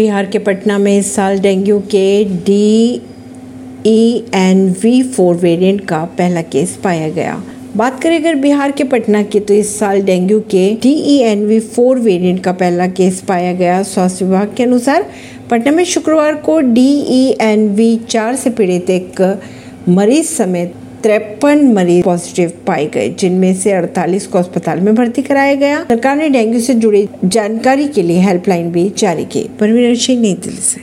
बिहार के पटना में इस साल डेंगू के D E N V four variant का पहला केस पाया गया। बात करें अगर बिहार के पटना की तो इस साल डेंगू के D E N V four variant का पहला केस पाया गया। स्वास्थ्य विभाग के अनुसार, पटना में शुक्रवार को डी ई एन वी चार से पीड़ित एक मरीज़ समेत तिरपन मरीज़ पॉजिटिव पाए गए, जिनमें से 48 को अस्पताल में भर्ती कराया गया। सरकार ने डेंगू से जुड़ी जानकारी के लिए हेल्पलाइन भी जारी की। परवीन सिंह, नई दिल्ली से।